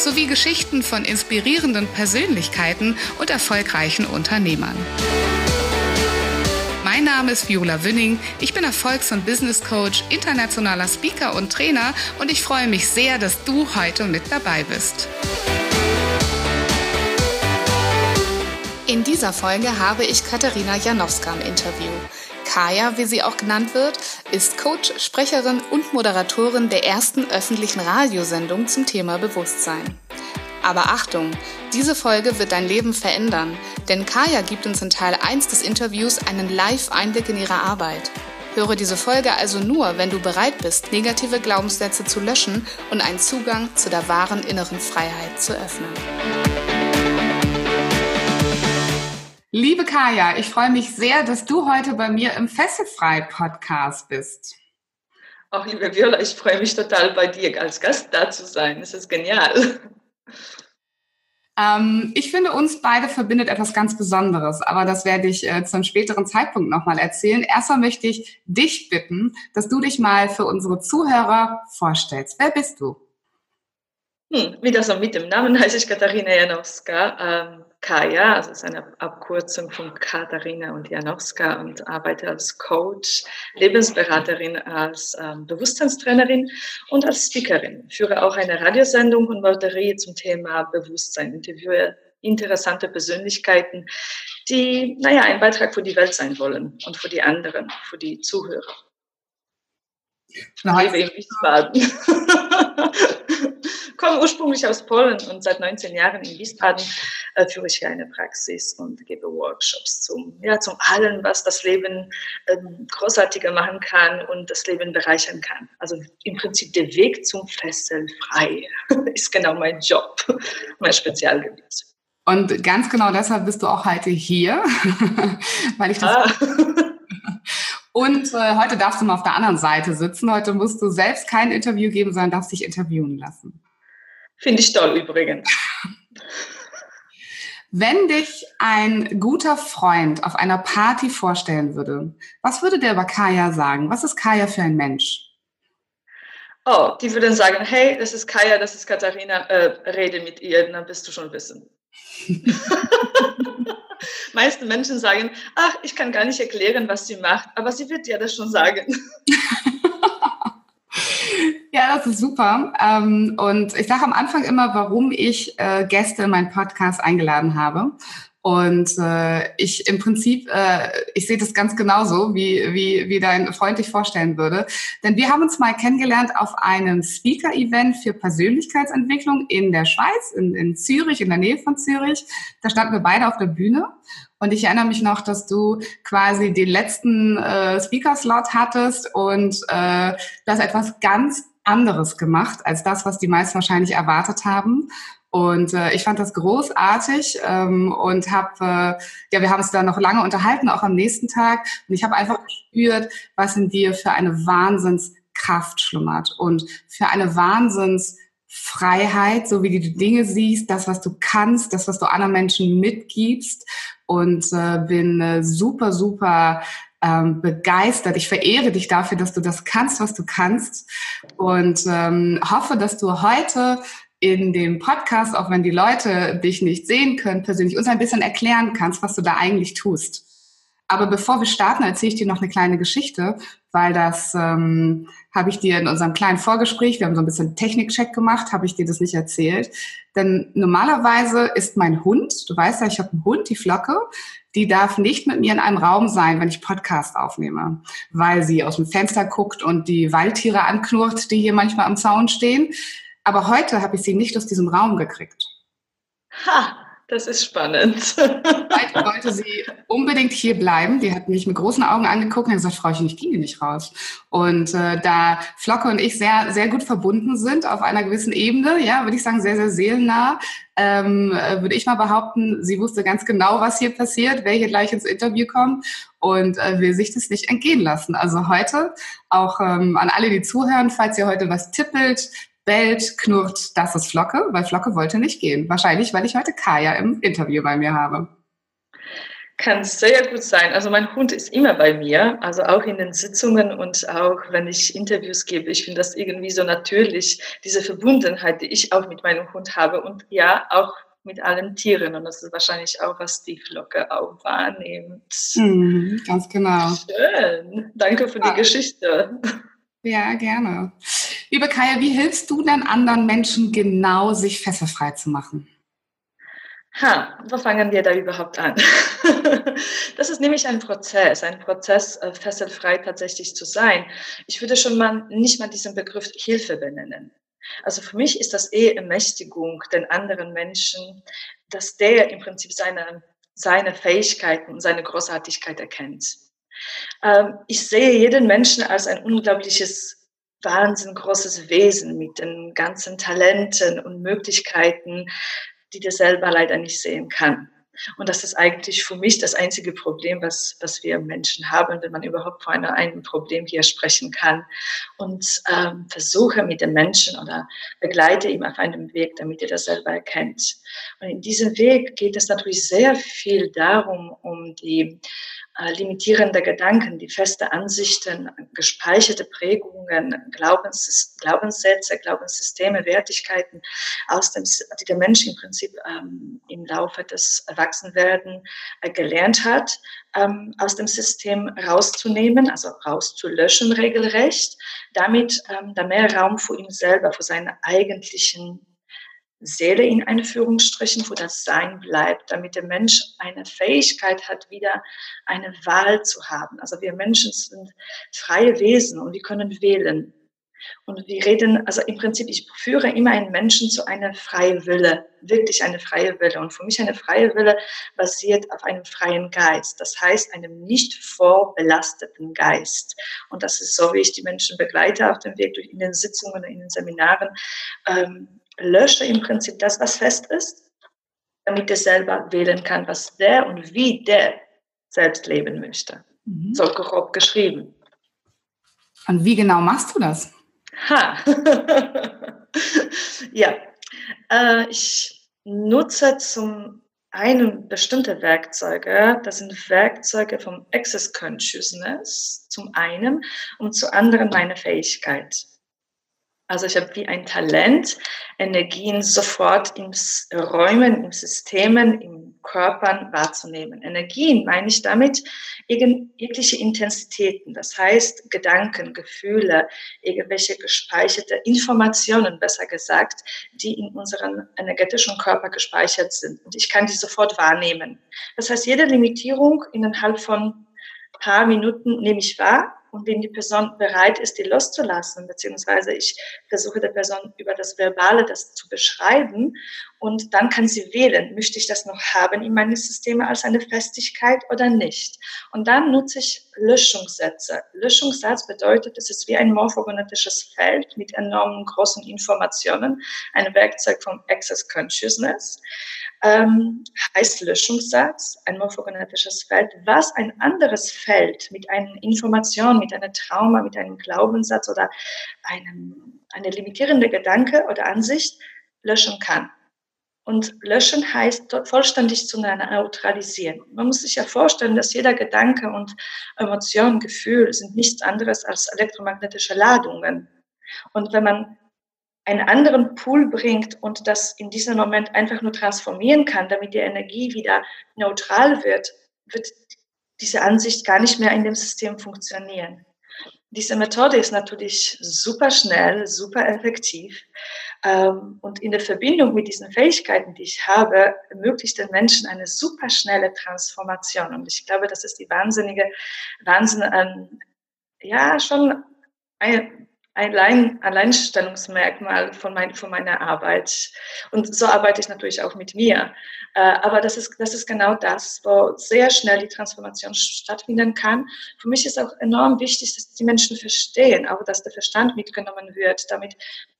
sowie Geschichten von inspirierenden Persönlichkeiten und erfolgreichen Unternehmern. Mein Name ist Viola Wünning. Ich bin Erfolgs- und Business Coach, internationaler Speaker und Trainer und ich freue mich sehr, dass du heute mit dabei bist. In dieser Folge habe ich Katharina Janowska im Interview. Kaya, wie sie auch genannt wird, ist Coach, Sprecherin und Moderatorin der ersten öffentlichen Radiosendung zum Thema Bewusstsein. Aber Achtung, diese Folge wird dein Leben verändern, denn Kaya gibt uns in Teil 1 des Interviews einen Live-Einblick in ihre Arbeit. Höre diese Folge also nur, wenn du bereit bist, negative Glaubenssätze zu löschen und einen Zugang zu der wahren inneren Freiheit zu öffnen. Liebe Kaya, ich freue mich sehr, dass du heute bei mir im Fesselfrei-Podcast bist. Auch liebe Viola, ich freue mich total, bei dir als Gast da zu sein. Es ist genial. Ähm, ich finde, uns beide verbindet etwas ganz Besonderes, aber das werde ich äh, zum späteren Zeitpunkt nochmal erzählen. Erstmal möchte ich dich bitten, dass du dich mal für unsere Zuhörer vorstellst. Wer bist du? Hm, wie das so mit dem Namen heiße ich Katharina Janowska. Ähm, Kaya, also ist eine Abkürzung von Katharina und Janowska und arbeite als Coach, Lebensberaterin, als ähm, Bewusstseinstrainerin und als Speakerin. Führe auch eine Radiosendung und moderiere zum Thema Bewusstsein, interviewe interessante Persönlichkeiten, die, naja, ein Beitrag für die Welt sein wollen und für die anderen, für die Zuhörer. Ich lebe in Wiesbaden. Komme ursprünglich aus Polen und seit 19 Jahren in Wiesbaden äh, führe ich hier eine Praxis und gebe Workshops zum, ja, zum allen, was das Leben ähm, großartiger machen kann und das Leben bereichern kann. Also im Prinzip der Weg zum Fesselfrei ist genau mein Job, mein Spezialgebiet. Und ganz genau deshalb bist du auch heute hier, weil ich das. Ah. Und äh, heute darfst du mal auf der anderen Seite sitzen. Heute musst du selbst kein Interview geben, sondern darfst dich interviewen lassen. Finde ich toll übrigens. Wenn dich ein guter Freund auf einer Party vorstellen würde, was würde der über Kaya sagen? Was ist Kaya für ein Mensch? Oh, die würden sagen, hey, das ist Kaya, das ist Katharina, äh, rede mit ihr, dann bist du schon wissen. meisten Menschen sagen, ach, ich kann gar nicht erklären, was sie macht, aber sie wird dir das schon sagen. Ja, das ist super. Ähm, und ich sage am Anfang immer, warum ich äh, Gäste in meinen Podcast eingeladen habe. Und äh, ich im Prinzip, äh, ich sehe das ganz genauso, wie, wie, wie dein Freund dich vorstellen würde. Denn wir haben uns mal kennengelernt auf einem Speaker-Event für Persönlichkeitsentwicklung in der Schweiz, in, in Zürich, in der Nähe von Zürich. Da standen wir beide auf der Bühne. Und ich erinnere mich noch, dass du quasi den letzten äh, Speaker-Slot hattest und äh, das etwas ganz anderes gemacht als das, was die meisten wahrscheinlich erwartet haben. Und äh, ich fand das großartig ähm, und habe, äh, ja, wir haben uns da noch lange unterhalten, auch am nächsten Tag. Und ich habe einfach gespürt, was in dir für eine Wahnsinnskraft schlummert und für eine Wahnsinnsfreiheit, so wie du die Dinge siehst, das, was du kannst, das, was du anderen Menschen mitgibst. Und äh, bin äh, super, super ähm, begeistert. Ich verehre dich dafür, dass du das kannst, was du kannst. Und ähm, hoffe, dass du heute in dem Podcast, auch wenn die Leute dich nicht sehen können, persönlich uns ein bisschen erklären kannst, was du da eigentlich tust. Aber bevor wir starten, erzähle ich dir noch eine kleine Geschichte, weil das ähm, habe ich dir in unserem kleinen Vorgespräch, wir haben so ein bisschen Technikcheck gemacht, habe ich dir das nicht erzählt. Denn normalerweise ist mein Hund, du weißt ja, ich habe einen Hund, die Flocke, die darf nicht mit mir in einem Raum sein, wenn ich Podcast aufnehme, weil sie aus dem Fenster guckt und die Waldtiere anknurrt, die hier manchmal am Zaun stehen. Aber heute habe ich sie nicht aus diesem Raum gekriegt. Ha, Das ist spannend. Heute wollte sie unbedingt hier bleiben. Die hat mich mit großen Augen angeguckt und gesagt, Frauchen, ich gehe nicht raus. Und äh, da Flocke und ich sehr, sehr gut verbunden sind auf einer gewissen Ebene, ja, würde ich sagen, sehr, sehr seelennah, ähm, äh, würde ich mal behaupten, sie wusste ganz genau, was hier passiert, wer hier gleich ins Interview kommt und äh, will sich das nicht entgehen lassen. Also heute auch ähm, an alle, die zuhören, falls ihr heute was tippelt, bellt, knurrt, das ist Flocke, weil Flocke wollte nicht gehen. Wahrscheinlich, weil ich heute Kaya im Interview bei mir habe. Kann sehr gut sein. Also mein Hund ist immer bei mir, also auch in den Sitzungen und auch wenn ich Interviews gebe. Ich finde das irgendwie so natürlich, diese Verbundenheit, die ich auch mit meinem Hund habe und ja, auch mit allen Tieren. Und das ist wahrscheinlich auch, was die Flocke auch wahrnimmt. Mhm, ganz genau. Schön. Danke für die Geschichte. Ja, gerne. Liebe Kaya, wie hilfst du denn anderen Menschen genau, sich fesselfrei zu machen? Ha, wo fangen wir da überhaupt an? das ist nämlich ein Prozess, ein Prozess, äh, fesselfrei tatsächlich zu sein. Ich würde schon mal nicht mal diesen Begriff Hilfe benennen. Also für mich ist das eh Ermächtigung den anderen Menschen, dass der im Prinzip seine, seine Fähigkeiten und seine Großartigkeit erkennt. Ähm, ich sehe jeden Menschen als ein unglaubliches wahnsinnig großes Wesen mit den ganzen Talenten und Möglichkeiten, die der selber leider nicht sehen kann. Und das ist eigentlich für mich das einzige Problem, was, was wir Menschen haben, wenn man überhaupt von einem Problem hier sprechen kann. Und ähm, versuche mit dem Menschen oder begleite ihn auf einem Weg, damit er das selber erkennt. Und in diesem Weg geht es natürlich sehr viel darum, um die äh, limitierende Gedanken, die feste Ansichten, gespeicherte Prägungen, Glaubens, Glaubenssätze, Glaubenssysteme, Wertigkeiten, aus dem, die der Mensch im Prinzip ähm, im Laufe des Erwachsenwerden äh, gelernt hat, ähm, aus dem System rauszunehmen, also rauszulöschen regelrecht, damit ähm, da mehr Raum für ihn selber, für seine eigentlichen Seele in Anführungsstrichen, wo das Sein bleibt, damit der Mensch eine Fähigkeit hat, wieder eine Wahl zu haben. Also wir Menschen sind freie Wesen und wir können wählen. Und wir reden, also im Prinzip, ich führe immer einen Menschen zu einer freien Wille, wirklich eine freie Wille. Und für mich eine freie Wille basiert auf einem freien Geist. Das heißt, einem nicht vorbelasteten Geist. Und das ist so, wie ich die Menschen begleite auf dem Weg durch in den Sitzungen, in den Seminaren. Ähm, lösche im Prinzip das, was fest ist, damit er selber wählen kann, was der und wie der selbst leben möchte. Mhm. So grob geschrieben. Und wie genau machst du das? Ha. ja, äh, ich nutze zum einen bestimmte Werkzeuge. Das sind Werkzeuge vom Access Consciousness zum einen und zum anderen meine Fähigkeit. Also ich habe wie ein Talent, Energien sofort im Räumen, im Systemen, im Körpern wahrzunehmen. Energien meine ich damit jegliche Intensitäten, das heißt Gedanken, Gefühle, irgendwelche gespeicherte Informationen, besser gesagt, die in unserem energetischen Körper gespeichert sind. Und ich kann die sofort wahrnehmen. Das heißt, jede Limitierung innerhalb von paar Minuten nehme ich wahr und wenn die Person bereit ist, die loszulassen, beziehungsweise ich versuche der Person über das Verbale das zu beschreiben und dann kann sie wählen, möchte ich das noch haben in meinen Systemen als eine Festigkeit oder nicht. Und dann nutze ich Löschungssätze. Löschungssatz bedeutet, es ist wie ein morphogenetisches Feld mit enormen großen Informationen, ein Werkzeug vom Access Consciousness ähm, heißt Löschungssatz, ein morphogenetisches Feld, was ein anderes Feld mit einer Information, mit einem Trauma, mit einem Glaubenssatz oder einem, eine limitierende Gedanke oder Ansicht löschen kann. Und löschen heißt vollständig zu neutralisieren. Man muss sich ja vorstellen, dass jeder Gedanke und Emotion, Gefühl sind nichts anderes als elektromagnetische Ladungen. Und wenn man einen anderen Pool bringt und das in diesem Moment einfach nur transformieren kann, damit die Energie wieder neutral wird, wird diese Ansicht gar nicht mehr in dem System funktionieren. Diese Methode ist natürlich super schnell, super effektiv ähm, und in der Verbindung mit diesen Fähigkeiten, die ich habe, ermöglicht den Menschen eine super schnelle Transformation. Und ich glaube, das ist die wahnsinnige, Wahnsinn, ähm, ja, schon eine, Allein, Alleinstellungsmerkmal von, mein, von meiner Arbeit. Und so arbeite ich natürlich auch mit mir. Äh, aber das ist, das ist genau das, wo sehr schnell die Transformation stattfinden kann. Für mich ist auch enorm wichtig, dass die Menschen verstehen, auch dass der Verstand mitgenommen wird, damit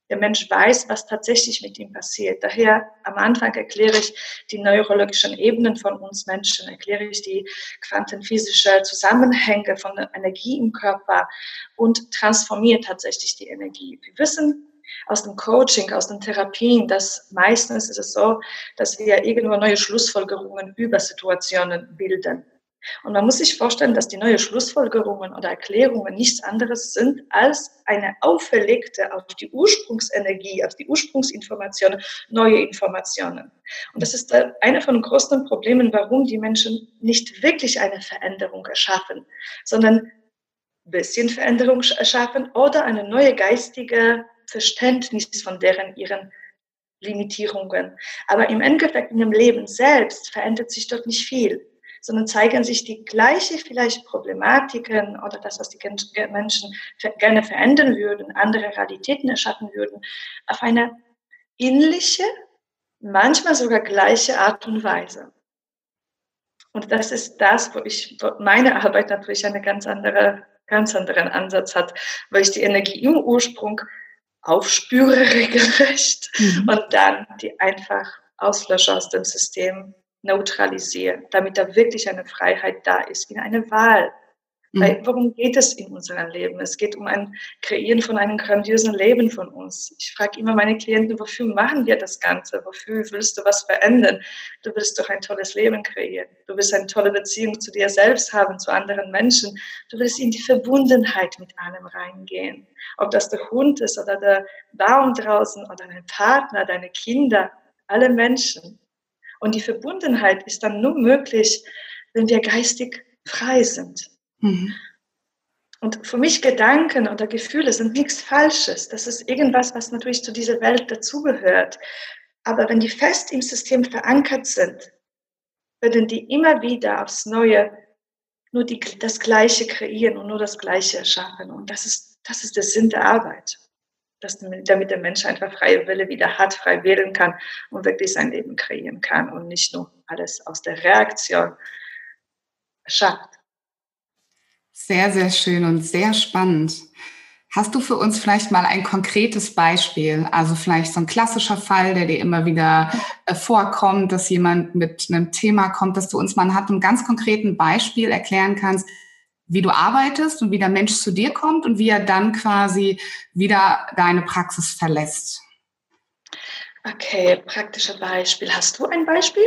der Mensch weiß, was tatsächlich mit ihm passiert. Daher am Anfang erkläre ich die neurologischen Ebenen von uns Menschen, erkläre ich die quantenphysische Zusammenhänge von Energie im Körper und transformiere tatsächlich die Energie. Wir wissen aus dem Coaching, aus den Therapien, dass meistens ist es so, dass wir irgendwo neue Schlussfolgerungen über Situationen bilden. Und man muss sich vorstellen, dass die neuen Schlussfolgerungen oder Erklärungen nichts anderes sind als eine auferlegte auf die Ursprungsenergie, auf die Ursprungsinformationen, neue Informationen. Und das ist einer von den größten Problemen, warum die Menschen nicht wirklich eine Veränderung erschaffen, sondern ein bisschen Veränderung erschaffen oder eine neue geistige Verständnis von deren ihren Limitierungen. Aber im Endeffekt in dem Leben selbst verändert sich dort nicht viel sondern zeigen sich die gleiche vielleicht Problematiken oder das, was die Menschen gerne verändern würden, andere Realitäten erschaffen würden, auf eine ähnliche, manchmal sogar gleiche Art und Weise. Und das ist das, wo ich, wo meine Arbeit natürlich einen ganz, andere, ganz anderen Ansatz hat, weil ich die Energie im Ursprung aufspüre regelrecht mhm. und dann die einfach auslösche aus dem System neutralisieren, damit da wirklich eine Freiheit da ist, in eine Wahl. Mhm. Weil, worum geht es in unserem Leben? Es geht um ein Kreieren von einem grandiosen Leben von uns. Ich frage immer meine Klienten, wofür machen wir das Ganze? Wofür willst du was verändern? Du willst doch ein tolles Leben kreieren. Du willst eine tolle Beziehung zu dir selbst haben, zu anderen Menschen. Du willst in die Verbundenheit mit allem reingehen. Ob das der Hund ist oder der Baum draußen oder dein Partner, deine Kinder, alle Menschen. Und die Verbundenheit ist dann nur möglich, wenn wir geistig frei sind. Mhm. Und für mich Gedanken oder Gefühle sind nichts Falsches. Das ist irgendwas, was natürlich zu dieser Welt dazugehört. Aber wenn die fest im System verankert sind, werden die immer wieder aufs Neue nur die, das Gleiche kreieren und nur das Gleiche erschaffen. Und das ist, das ist der Sinn der Arbeit dass, damit der Mensch einfach freie Wille wieder hat, frei wählen kann und wirklich sein Leben kreieren kann und nicht nur alles aus der Reaktion schafft. Sehr, sehr schön und sehr spannend. Hast du für uns vielleicht mal ein konkretes Beispiel, also vielleicht so ein klassischer Fall, der dir immer wieder äh, vorkommt, dass jemand mit einem Thema kommt, dass du uns mal anhand einem ganz konkreten Beispiel erklären kannst, wie du arbeitest und wie der Mensch zu dir kommt und wie er dann quasi wieder deine Praxis verlässt. Okay, praktische Beispiel. Hast du ein Beispiel?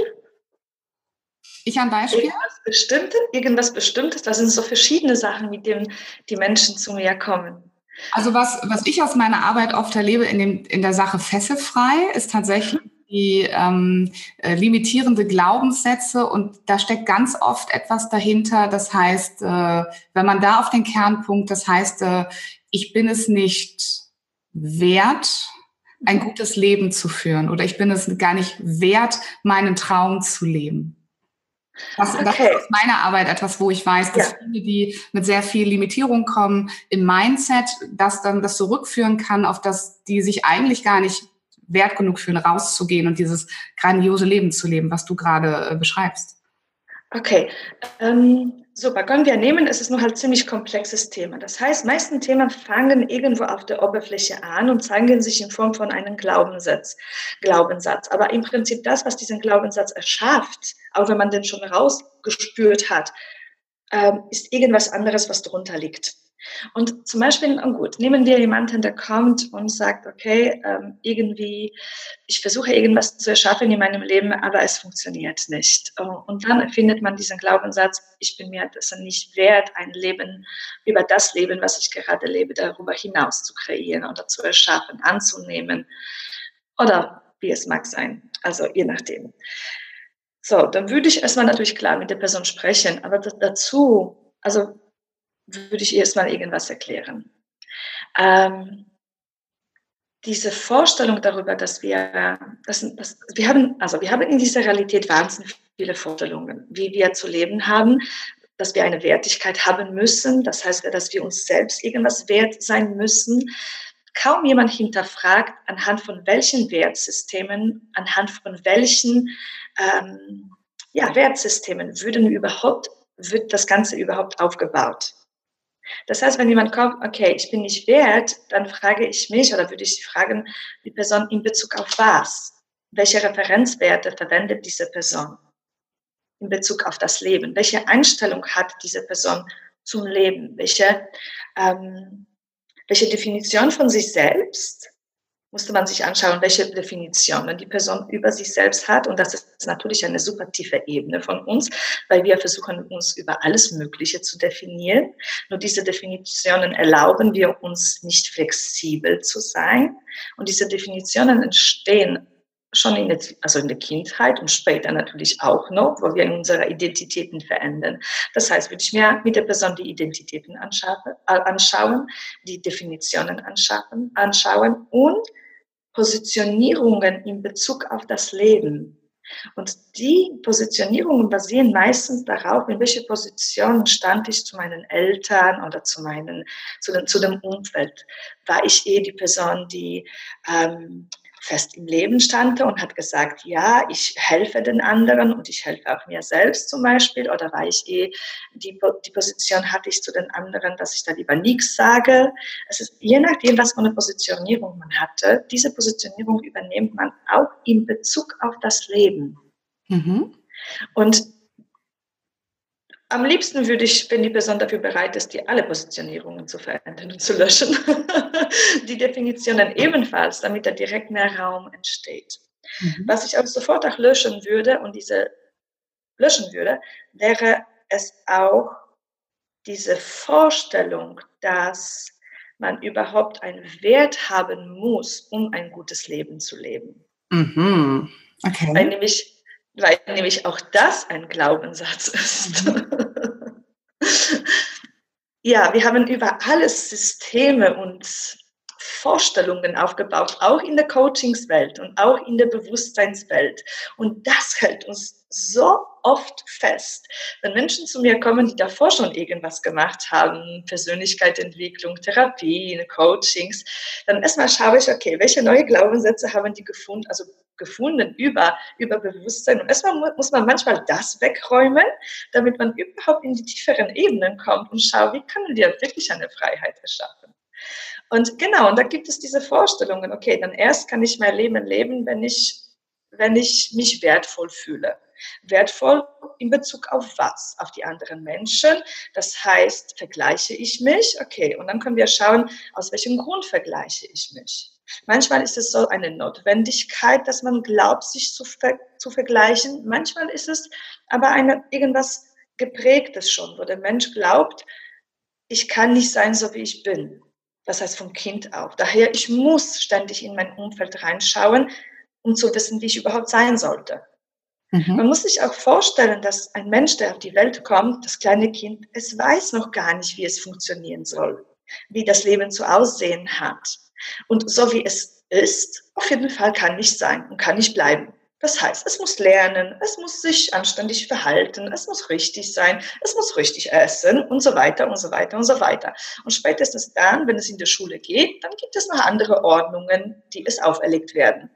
Ich ein Beispiel? Irgendwas Bestimmtes? Irgendwas Bestimmtes? Das sind so verschiedene Sachen, mit denen die Menschen zu mir kommen. Also was, was ich aus meiner Arbeit oft erlebe in, dem, in der Sache fesselfrei, ist tatsächlich die ähm, äh, limitierende Glaubenssätze und da steckt ganz oft etwas dahinter. Das heißt, äh, wenn man da auf den Kernpunkt, das heißt, äh, ich bin es nicht wert, ein gutes Leben zu führen oder ich bin es gar nicht wert, meinen Traum zu leben. Das, okay. das ist aus meiner Arbeit etwas, wo ich weiß, dass ja. viele, die mit sehr viel Limitierung kommen, im Mindset, das dann das zurückführen kann, auf das die sich eigentlich gar nicht wert genug fühlen, rauszugehen und dieses grandiose Leben zu leben, was du gerade äh, beschreibst? Okay, ähm, super. Können wir nehmen, es ist nur halt ziemlich komplexes Thema. Das heißt, meisten Themen fangen irgendwo auf der Oberfläche an und zeigen sich in Form von einem Glaubenssatz. Glaubenssatz. Aber im Prinzip das, was diesen Glaubenssatz erschafft, auch wenn man den schon rausgespürt hat, ähm, ist irgendwas anderes, was drunter liegt. Und zum Beispiel, gut, nehmen wir jemanden, der kommt und sagt, okay, ähm, irgendwie, ich versuche irgendwas zu erschaffen in meinem Leben, aber es funktioniert nicht. Oh, und dann findet man diesen Glaubenssatz, ich bin mir das nicht wert, ein Leben über das Leben, was ich gerade lebe, darüber hinaus zu kreieren oder zu erschaffen, anzunehmen oder wie es mag sein. Also je nachdem. So, dann würde ich erstmal natürlich klar mit der Person sprechen, aber dazu, also würde ich erstmal irgendwas erklären. Ähm, diese Vorstellung darüber, dass wir, dass, dass, wir haben, also wir haben in dieser Realität wahnsinnig viele Vorstellungen, wie wir zu leben haben. dass wir eine Wertigkeit haben müssen. Das heißt, dass wir uns selbst irgendwas wert sein müssen. Kaum jemand hinterfragt, anhand von welchen Wertsystemen, anhand von welchen ähm, ja, Wertsystemen würden überhaupt, wird das Ganze überhaupt aufgebaut. Das heißt, wenn jemand kommt, okay, ich bin nicht wert, dann frage ich mich oder würde ich fragen, die Person in Bezug auf was? Welche Referenzwerte verwendet diese Person in Bezug auf das Leben? Welche Einstellung hat diese Person zum Leben? Welche, ähm, welche Definition von sich selbst musste man sich anschauen, welche Definitionen die Person über sich selbst hat. Und das ist natürlich eine super tiefe Ebene von uns, weil wir versuchen, uns über alles Mögliche zu definieren. Nur diese Definitionen erlauben wir uns nicht flexibel zu sein. Und diese Definitionen entstehen schon in der, also in der Kindheit und später natürlich auch noch, wo wir unsere Identitäten verändern. Das heißt, würde ich mir mit der Person die Identitäten anschauen, äh, anschauen die Definitionen anschauen, anschauen und Positionierungen in Bezug auf das Leben. Und die Positionierungen basieren meistens darauf, in welche Position stand ich zu meinen Eltern oder zu, meinen, zu, dem, zu dem Umfeld. War ich eh die Person, die ähm, fest im Leben stand und hat gesagt, ja, ich helfe den anderen und ich helfe auch mir selbst zum Beispiel, oder war ich eh, die, die Position hatte ich zu den anderen, dass ich da lieber nichts sage. Es ist je nachdem, was für eine Positionierung man hatte, diese Positionierung übernimmt man auch in Bezug auf das Leben. Mhm. Und am liebsten würde ich, wenn die Person dafür bereit ist, die alle Positionierungen zu verändern und zu löschen, die Definitionen ebenfalls, damit da direkt mehr Raum entsteht. Mhm. Was ich aber sofort auch löschen würde und diese löschen würde, wäre es auch diese Vorstellung, dass man überhaupt einen Wert haben muss, um ein gutes Leben zu leben. Mhm. Okay. Weil nämlich weil nämlich auch das ein Glaubenssatz ist. Mhm. ja, wir haben über alles Systeme und Vorstellungen aufgebaut, auch in der Coachingswelt und auch in der Bewusstseinswelt. Und das hält uns so oft fest. Wenn Menschen zu mir kommen, die davor schon irgendwas gemacht haben, Persönlichkeitsentwicklung, Therapie, Coachings, dann erstmal schaue ich, okay, welche neue Glaubenssätze haben die gefunden, also gefunden über, über Bewusstsein. Und erstmal muss man manchmal das wegräumen, damit man überhaupt in die tieferen Ebenen kommt und schaut, wie können wir wirklich eine Freiheit erschaffen. Und genau, und da gibt es diese Vorstellungen, okay, dann erst kann ich mein Leben leben, wenn ich, wenn ich mich wertvoll fühle. Wertvoll in Bezug auf was? Auf die anderen Menschen. Das heißt, vergleiche ich mich? Okay, und dann können wir schauen, aus welchem Grund vergleiche ich mich. Manchmal ist es so eine Notwendigkeit, dass man glaubt, sich zu, ver zu vergleichen. Manchmal ist es aber eine, irgendwas geprägtes schon, wo der Mensch glaubt, ich kann nicht sein, so wie ich bin. Das heißt vom Kind auf. Daher, ich muss ständig in mein Umfeld reinschauen, um zu wissen, wie ich überhaupt sein sollte. Mhm. Man muss sich auch vorstellen, dass ein Mensch, der auf die Welt kommt, das kleine Kind, es weiß noch gar nicht, wie es funktionieren soll, wie das Leben zu aussehen hat. Und so wie es ist, auf jeden Fall kann nicht sein und kann nicht bleiben. Das heißt, es muss lernen, es muss sich anständig verhalten, es muss richtig sein, es muss richtig essen und so weiter und so weiter und so weiter. Und spätestens dann, wenn es in der Schule geht, dann gibt es noch andere Ordnungen, die es auferlegt werden.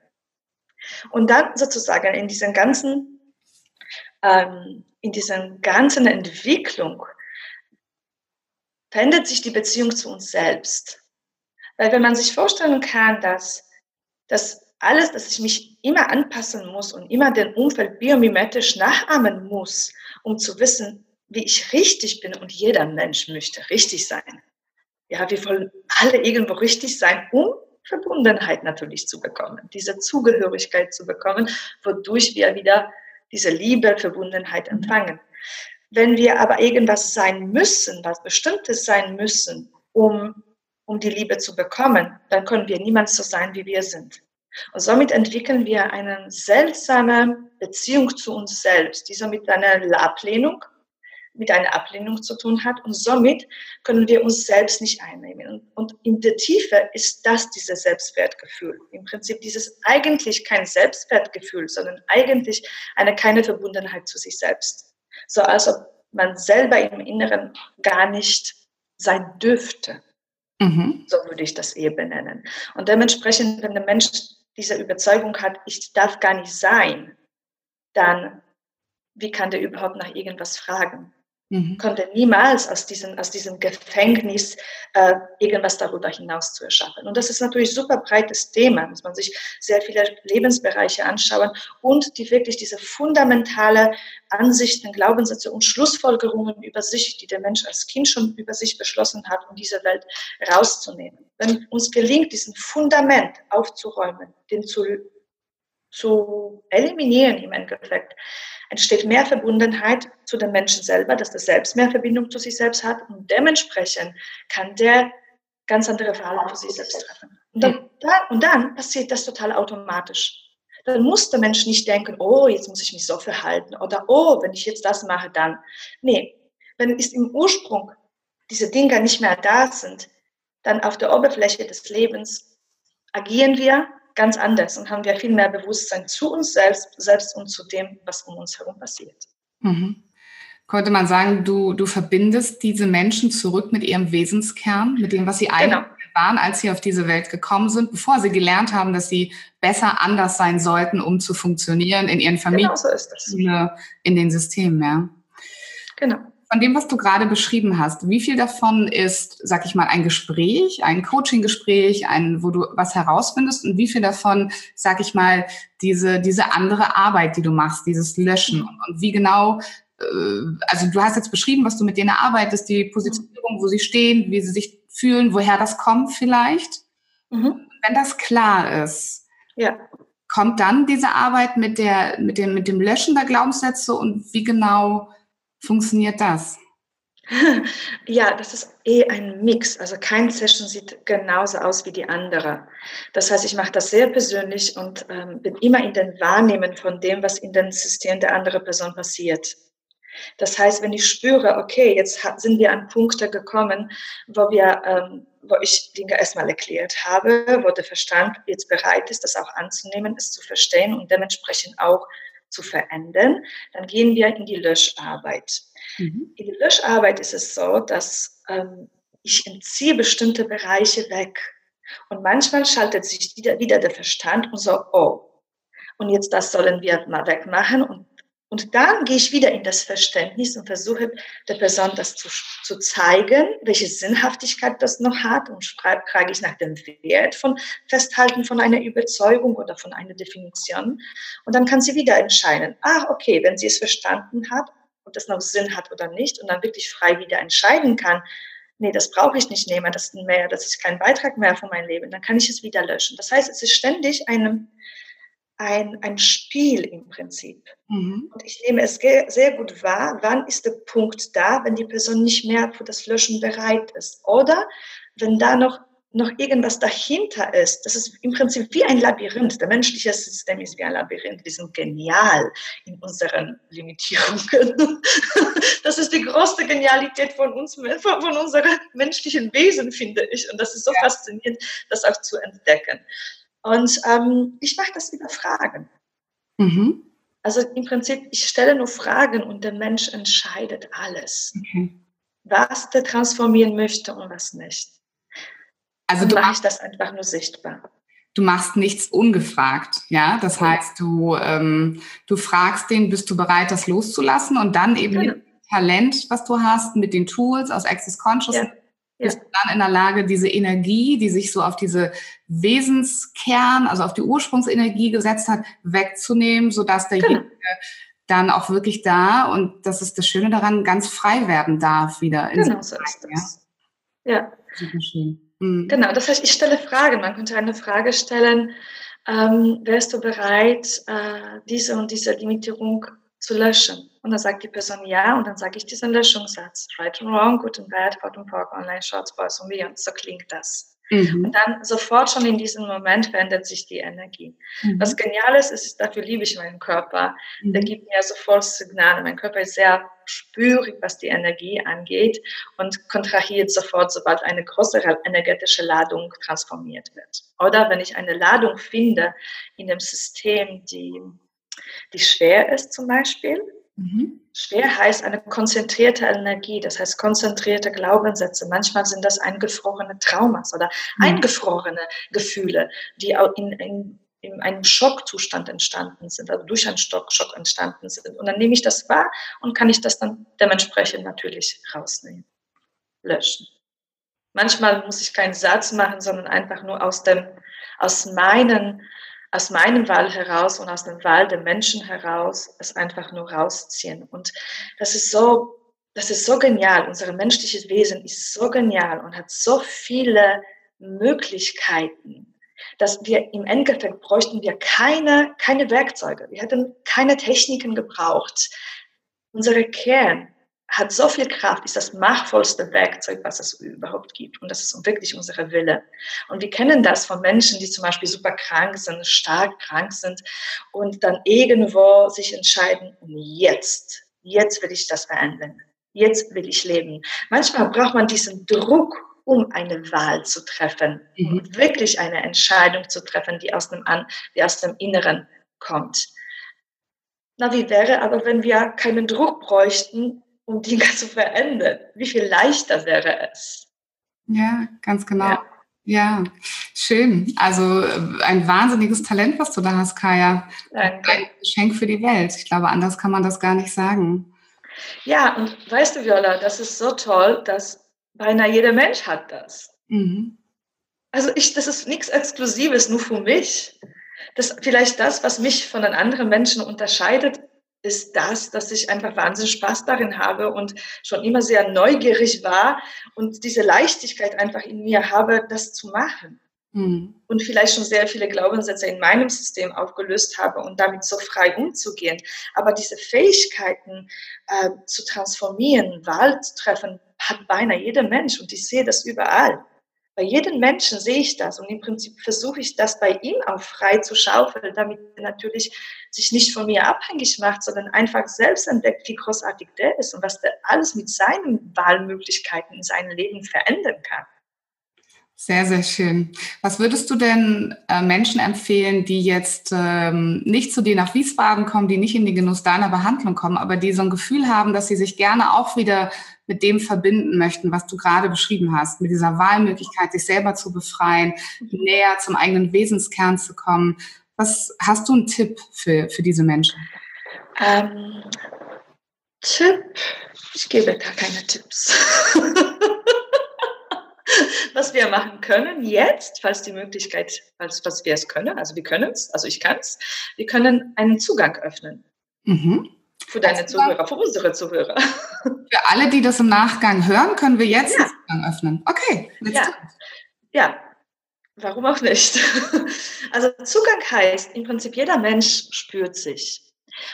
Und dann sozusagen in diesen ganzen, ähm, in dieser ganzen Entwicklung verändert sich die Beziehung zu uns selbst. Weil wenn man sich vorstellen kann, dass das alles, dass ich mich immer anpassen muss und immer den Umfeld biomimetisch nachahmen muss, um zu wissen, wie ich richtig bin und jeder Mensch möchte richtig sein. Ja, wir wollen alle irgendwo richtig sein, um Verbundenheit natürlich zu bekommen, diese Zugehörigkeit zu bekommen, wodurch wir wieder diese Liebe, Verbundenheit empfangen. Wenn wir aber irgendwas sein müssen, was Bestimmtes sein müssen, um um die Liebe zu bekommen, dann können wir niemand so sein, wie wir sind. Und somit entwickeln wir eine seltsame Beziehung zu uns selbst, die so mit einer Ablehnung, mit einer Ablehnung zu tun hat. Und somit können wir uns selbst nicht einnehmen. Und in der Tiefe ist das dieses Selbstwertgefühl. Im Prinzip dieses eigentlich kein Selbstwertgefühl, sondern eigentlich eine keine Verbundenheit zu sich selbst. So als ob man selber im Inneren gar nicht sein dürfte. Mhm. So würde ich das eher benennen. Und dementsprechend, wenn der Mensch diese Überzeugung hat, ich darf gar nicht sein, dann wie kann der überhaupt nach irgendwas fragen? Mhm. Konnte niemals aus diesem, aus diesem Gefängnis äh, irgendwas darüber hinaus zu erschaffen. Und das ist natürlich ein super breites Thema, muss man sich sehr viele Lebensbereiche anschauen und die wirklich diese fundamentale Ansichten, Glaubenssätze und Schlussfolgerungen über sich, die der Mensch als Kind schon über sich beschlossen hat, um diese Welt rauszunehmen. Wenn uns gelingt, diesen Fundament aufzuräumen, den zu, zu eliminieren im Endeffekt, entsteht mehr Verbundenheit zu den Menschen selber, dass der Selbst mehr Verbindung zu sich selbst hat und dementsprechend kann der ganz andere Verhalten für sich selbst treffen. Und dann, und dann passiert das total automatisch. Dann muss der Mensch nicht denken, oh, jetzt muss ich mich so verhalten oder oh, wenn ich jetzt das mache, dann. Nee, wenn es im Ursprung diese Dinge nicht mehr da sind, dann auf der Oberfläche des Lebens agieren wir ganz anders und haben wir viel mehr Bewusstsein zu uns selbst, selbst und zu dem, was um uns herum passiert. Mhm. Könnte man sagen, du, du verbindest diese Menschen zurück mit ihrem Wesenskern, mit dem, was sie eigentlich genau. waren, als sie auf diese Welt gekommen sind, bevor sie gelernt haben, dass sie besser anders sein sollten, um zu funktionieren in ihren Familien, genau so in den Systemen. Ja. Genau von dem, was du gerade beschrieben hast, wie viel davon ist, sag ich mal, ein Gespräch, ein Coaching-Gespräch, ein, wo du was herausfindest und wie viel davon, sag ich mal, diese, diese andere Arbeit, die du machst, dieses Löschen und, und wie genau, äh, also du hast jetzt beschrieben, was du mit denen arbeitest, die Positionierung, wo sie stehen, wie sie sich fühlen, woher das kommt vielleicht. Mhm. Wenn das klar ist, ja. kommt dann diese Arbeit mit der, mit dem, mit dem Löschen der Glaubenssätze und wie genau funktioniert das? Ja, das ist eh ein Mix. Also kein Session sieht genauso aus wie die andere. Das heißt, ich mache das sehr persönlich und ähm, bin immer in den Wahrnehmen von dem, was in den Systemen der anderen Person passiert. Das heißt, wenn ich spüre, okay, jetzt sind wir an Punkte gekommen, wo wir, ähm, wo ich Dinge erstmal erklärt habe, wo der Verstand jetzt bereit ist, das auch anzunehmen, es zu verstehen und dementsprechend auch zu verändern, dann gehen wir in die Löscharbeit. Mhm. In der Löscharbeit ist es so, dass ähm, ich entziehe bestimmte Bereiche weg. Und manchmal schaltet sich wieder, wieder der Verstand und so, oh, und jetzt das sollen wir mal wegmachen und und dann gehe ich wieder in das Verständnis und versuche der Person das zu, zu zeigen, welche Sinnhaftigkeit das noch hat und frage ich nach dem Wert von Festhalten von einer Überzeugung oder von einer Definition. Und dann kann sie wieder entscheiden, ach okay, wenn sie es verstanden hat, ob das noch Sinn hat oder nicht und dann wirklich frei wieder entscheiden kann, nee, das brauche ich nicht nehmen, das ist mehr, das ist kein Beitrag mehr für mein Leben, dann kann ich es wieder löschen. Das heißt, es ist ständig eine ein, ein Spiel im Prinzip. Mhm. Und ich nehme es sehr gut wahr, wann ist der Punkt da, wenn die Person nicht mehr für das Löschen bereit ist. Oder wenn da noch, noch irgendwas dahinter ist. Das ist im Prinzip wie ein Labyrinth. Der menschliche System ist wie ein Labyrinth. Wir sind genial in unseren Limitierungen. Das ist die größte Genialität von uns, von unserem menschlichen Wesen, finde ich. Und das ist so ja. faszinierend, das auch zu entdecken. Und ähm, ich mache das über Fragen. Mhm. Also im Prinzip, ich stelle nur Fragen und der Mensch entscheidet alles, okay. was der transformieren möchte und was nicht. Also du machst das einfach nur sichtbar. Du machst nichts ungefragt, ja. Das heißt, du ähm, du fragst den, bist du bereit, das loszulassen und dann eben genau. mit dem Talent, was du hast, mit den Tools aus Access Consciousness, ja bist du dann in der Lage, diese Energie, die sich so auf diese Wesenskern, also auf die Ursprungsenergie gesetzt hat, wegzunehmen, sodass derjenige genau. dann auch wirklich da, und das ist das Schöne daran, ganz frei werden darf wieder. In genau, so ist das. Ja. ja. Super schön. Mhm. Genau, das heißt, ich stelle Fragen. Man könnte eine Frage stellen, ähm, wärst du bereit, äh, diese und diese Limitierung zu löschen. Und dann sagt die Person ja und dann sage ich diesen Löschungssatz. Right and wrong, good and bad, hot and pork, online, shorts, boys und me. Und so klingt das. Mhm. Und dann sofort schon in diesem Moment verändert sich die Energie. Mhm. Was genial ist, ist, dafür liebe ich meinen Körper. Mhm. Der gibt mir sofort Signale. Mein Körper ist sehr spürig, was die Energie angeht und kontrahiert sofort, sobald eine größere energetische Ladung transformiert wird. Oder wenn ich eine Ladung finde in dem System, die die schwer ist zum Beispiel, Mhm. Schwer heißt eine konzentrierte Energie, das heißt konzentrierte Glaubenssätze. Manchmal sind das eingefrorene Traumas oder mhm. eingefrorene Gefühle, die auch in, in, in einem Schockzustand entstanden sind, also durch einen Schock, Schock entstanden sind. Und dann nehme ich das wahr und kann ich das dann dementsprechend natürlich rausnehmen, löschen. Manchmal muss ich keinen Satz machen, sondern einfach nur aus dem, aus meinen aus meinem Wahl heraus und aus dem Wahl der Menschen heraus es einfach nur rausziehen. Und das ist so, das ist so genial. Unser menschliches Wesen ist so genial und hat so viele Möglichkeiten, dass wir im Endeffekt bräuchten wir keine, keine Werkzeuge. Wir hätten keine Techniken gebraucht. Unsere Kern hat so viel Kraft, ist das machtvollste Werkzeug, was es überhaupt gibt. Und das ist wirklich unsere Wille. Und wir kennen das von Menschen, die zum Beispiel super krank sind, stark krank sind und dann irgendwo sich entscheiden, jetzt, jetzt will ich das verändern. Jetzt will ich leben. Manchmal braucht man diesen Druck, um eine Wahl zu treffen, mhm. um wirklich eine Entscheidung zu treffen, die aus dem, An die aus dem Inneren kommt. Na, wie wäre aber, wenn wir keinen Druck bräuchten, um Dinge zu verändern. Wie viel leichter wäre es? Ja, ganz genau. Ja. Ja, schön. Also äh, ein wahnsinniges Talent, was du da hast, Kaya. Danke. Ein Geschenk für die Welt. Ich glaube, anders kann man das gar nicht sagen. Ja, und weißt du, Viola, das ist so toll, dass beinahe jeder Mensch hat das. Mhm. Also ich, das ist nichts Exklusives nur für mich. Das vielleicht das, was mich von den anderen Menschen unterscheidet, ist das, dass ich einfach wahnsinnig Spaß darin habe und schon immer sehr neugierig war und diese Leichtigkeit einfach in mir habe, das zu machen. Mhm. Und vielleicht schon sehr viele Glaubenssätze in meinem System aufgelöst habe und damit so frei umzugehen. Aber diese Fähigkeiten äh, zu transformieren, Wahl zu treffen, hat beinahe jeder Mensch und ich sehe das überall. Bei jedem Menschen sehe ich das und im Prinzip versuche ich das bei ihm auch frei zu schaufeln, damit er natürlich sich nicht von mir abhängig macht, sondern einfach selbst entdeckt, wie großartig der ist und was der alles mit seinen Wahlmöglichkeiten in seinem Leben verändern kann. Sehr, sehr schön. Was würdest du denn äh, Menschen empfehlen, die jetzt ähm, nicht zu dir nach Wiesbaden kommen, die nicht in den Genuss deiner Behandlung kommen, aber die so ein Gefühl haben, dass sie sich gerne auch wieder mit dem verbinden möchten, was du gerade beschrieben hast, mit dieser Wahlmöglichkeit, sich selber zu befreien, näher zum eigenen Wesenskern zu kommen. Was hast du einen Tipp für, für diese Menschen? Ähm, Tipp? Ich gebe gar keine Tipps. was wir machen können jetzt, falls die Möglichkeit, falls, falls wir es können, also wir können es, also ich kann es, wir können einen Zugang öffnen. Mhm. Für deine Zuhörer, für unsere Zuhörer. Für alle, die das im Nachgang hören, können wir jetzt ja. den Zugang öffnen. Okay. Ja. ja, warum auch nicht? Also Zugang heißt, im Prinzip jeder Mensch spürt sich.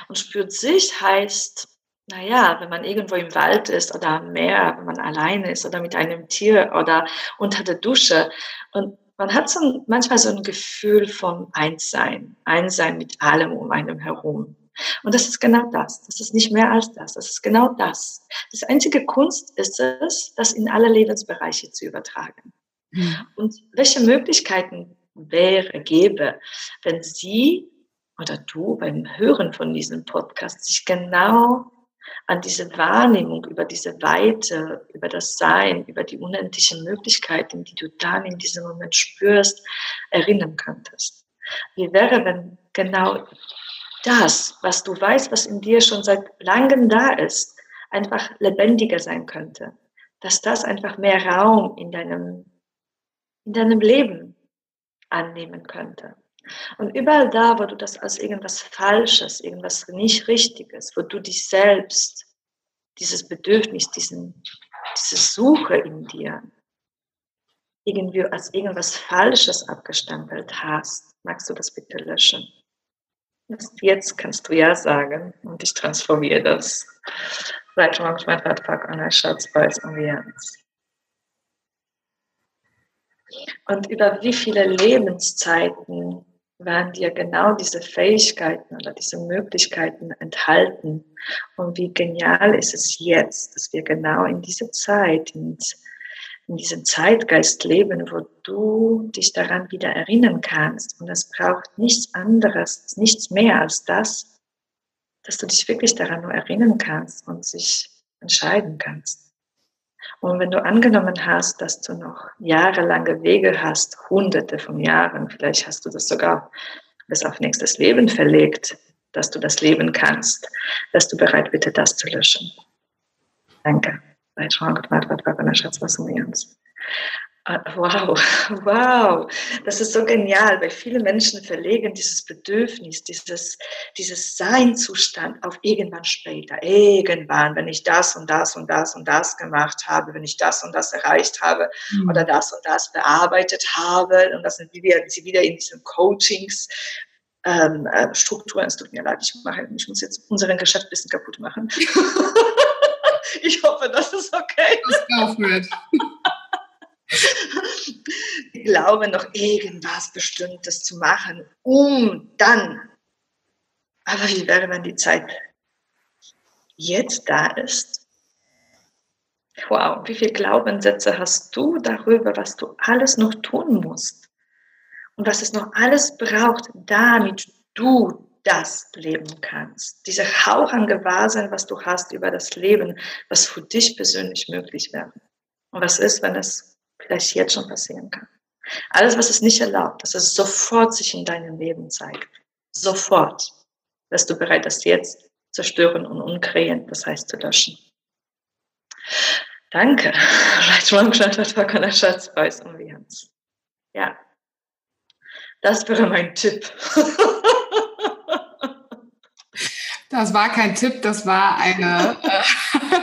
Und spürt sich heißt, naja, wenn man irgendwo im Wald ist oder am Meer, wenn man alleine ist oder mit einem Tier oder unter der Dusche und man hat so manchmal so ein Gefühl von Einssein, Einssein mit allem um einem herum. Und das ist genau das. Das ist nicht mehr als das. Das ist genau das. Das einzige Kunst ist es, das in alle Lebensbereiche zu übertragen. Mhm. Und welche Möglichkeiten wäre, gäbe, wenn Sie oder du beim Hören von diesem Podcast sich genau an diese Wahrnehmung über diese Weite, über das Sein, über die unendlichen Möglichkeiten, die du dann in diesem Moment spürst, erinnern könntest. Wie wäre, wenn genau das, was du weißt, was in dir schon seit langem da ist, einfach lebendiger sein könnte. Dass das einfach mehr Raum in deinem, in deinem Leben annehmen könnte. Und überall da, wo du das als irgendwas Falsches, irgendwas nicht Richtiges, wo du dich selbst, dieses Bedürfnis, diesen, diese Suche in dir, irgendwie als irgendwas Falsches abgestempelt hast, magst du das bitte löschen? Jetzt kannst du ja sagen und ich transformiere das. Seit manchmal Radpack an der Schatzpreis Allianz. Und über wie viele Lebenszeiten waren dir genau diese Fähigkeiten oder diese Möglichkeiten enthalten? Und wie genial ist es jetzt, dass wir genau in dieser Zeit, in in diesem Zeitgeist leben, wo du dich daran wieder erinnern kannst. Und es braucht nichts anderes, nichts mehr als das, dass du dich wirklich daran nur erinnern kannst und sich entscheiden kannst. Und wenn du angenommen hast, dass du noch jahrelange Wege hast, hunderte von Jahren, vielleicht hast du das sogar bis auf nächstes Leben verlegt, dass du das leben kannst, dass du bereit bitte das zu löschen. Danke. Ah, wow, wow, das ist so genial, weil viele Menschen verlegen dieses Bedürfnis, dieses, dieses Seinzustand auf irgendwann später. Irgendwann, wenn ich das und das und das und das gemacht habe, wenn ich das und das erreicht habe mhm. oder das und das bearbeitet habe und das sind wieder, sie wieder in diesen Coachings, ähm, äh, Strukturen, es tut mir leid, ich, mache, ich muss jetzt unseren Geschäft ein bisschen kaputt machen. ich hoffe, das ist go ich glaube, noch irgendwas Bestimmtes zu machen, um dann. Aber wie wäre, wenn die Zeit jetzt da ist? Wow, wie viele Glaubenssätze hast du darüber, was du alles noch tun musst? Und was es noch alles braucht, damit du das leben kannst. Diese Hauch an Gewahrsein, was du hast über das Leben, was für dich persönlich möglich wäre. Und was ist, wenn es vielleicht jetzt schon passieren kann. Alles, was es nicht erlaubt, dass es sofort sich in deinem Leben zeigt. Sofort. Wärst du bereit, das jetzt zerstören und umkreieren, das heißt zu löschen. Danke. Ja, das wäre mein Tipp. Das war kein Tipp, das war eine, äh,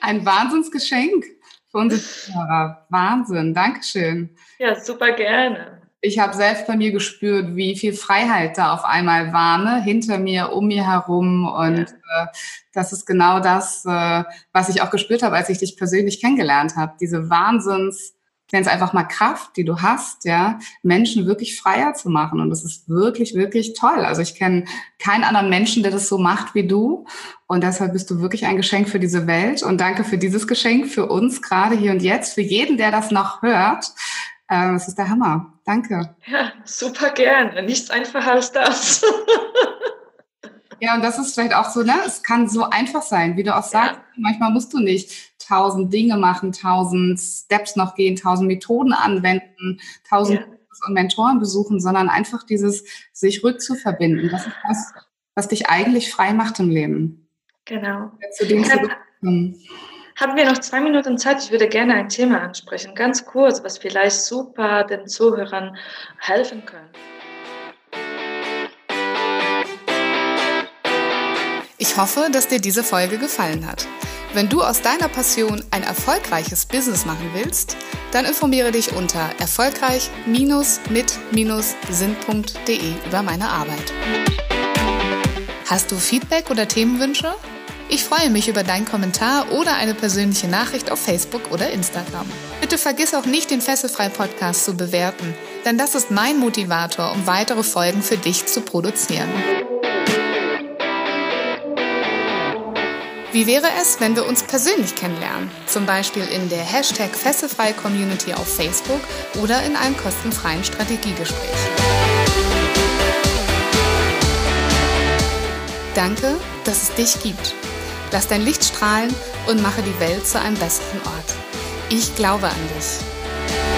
ein Wahnsinnsgeschenk für unsere Zuhörer. Wahnsinn, Dankeschön. Ja, super gerne. Ich habe selbst bei mir gespürt, wie viel Freiheit da auf einmal war, ne? hinter mir, um mir herum. Und ja. äh, das ist genau das, äh, was ich auch gespürt habe, als ich dich persönlich kennengelernt habe. Diese Wahnsinns, ich nenne es einfach mal Kraft, die du hast, ja, Menschen wirklich freier zu machen. Und das ist wirklich, wirklich toll. Also ich kenne keinen anderen Menschen, der das so macht wie du. Und deshalb bist du wirklich ein Geschenk für diese Welt. Und danke für dieses Geschenk, für uns gerade hier und jetzt, für jeden, der das noch hört. Äh, das ist der Hammer. Danke. Ja, super gerne. Nichts einfacher als das. Ja, und das ist vielleicht auch so, ne? Es kann so einfach sein, wie du auch sagst. Ja. Manchmal musst du nicht tausend Dinge machen, tausend Steps noch gehen, tausend Methoden anwenden, tausend ja. und Mentoren besuchen, sondern einfach dieses sich rückzuverbinden. Das ist das, was dich eigentlich frei macht im Leben. Genau. Zu dem haben wir noch zwei Minuten Zeit? Ich würde gerne ein Thema ansprechen, ganz kurz, was vielleicht super den Zuhörern helfen kann. Hoffe, dass dir diese Folge gefallen hat. Wenn du aus deiner Passion ein erfolgreiches Business machen willst, dann informiere dich unter erfolgreich-mit-sinn.de über meine Arbeit. Hast du Feedback oder Themenwünsche? Ich freue mich über deinen Kommentar oder eine persönliche Nachricht auf Facebook oder Instagram. Bitte vergiss auch nicht, den Fesselfrei Podcast zu bewerten, denn das ist mein Motivator, um weitere Folgen für dich zu produzieren. Wie wäre es, wenn wir uns persönlich kennenlernen? Zum Beispiel in der Hashtag Fesselfrei Community auf Facebook oder in einem kostenfreien Strategiegespräch. Danke, dass es dich gibt. Lass dein Licht strahlen und mache die Welt zu einem besseren Ort. Ich glaube an dich.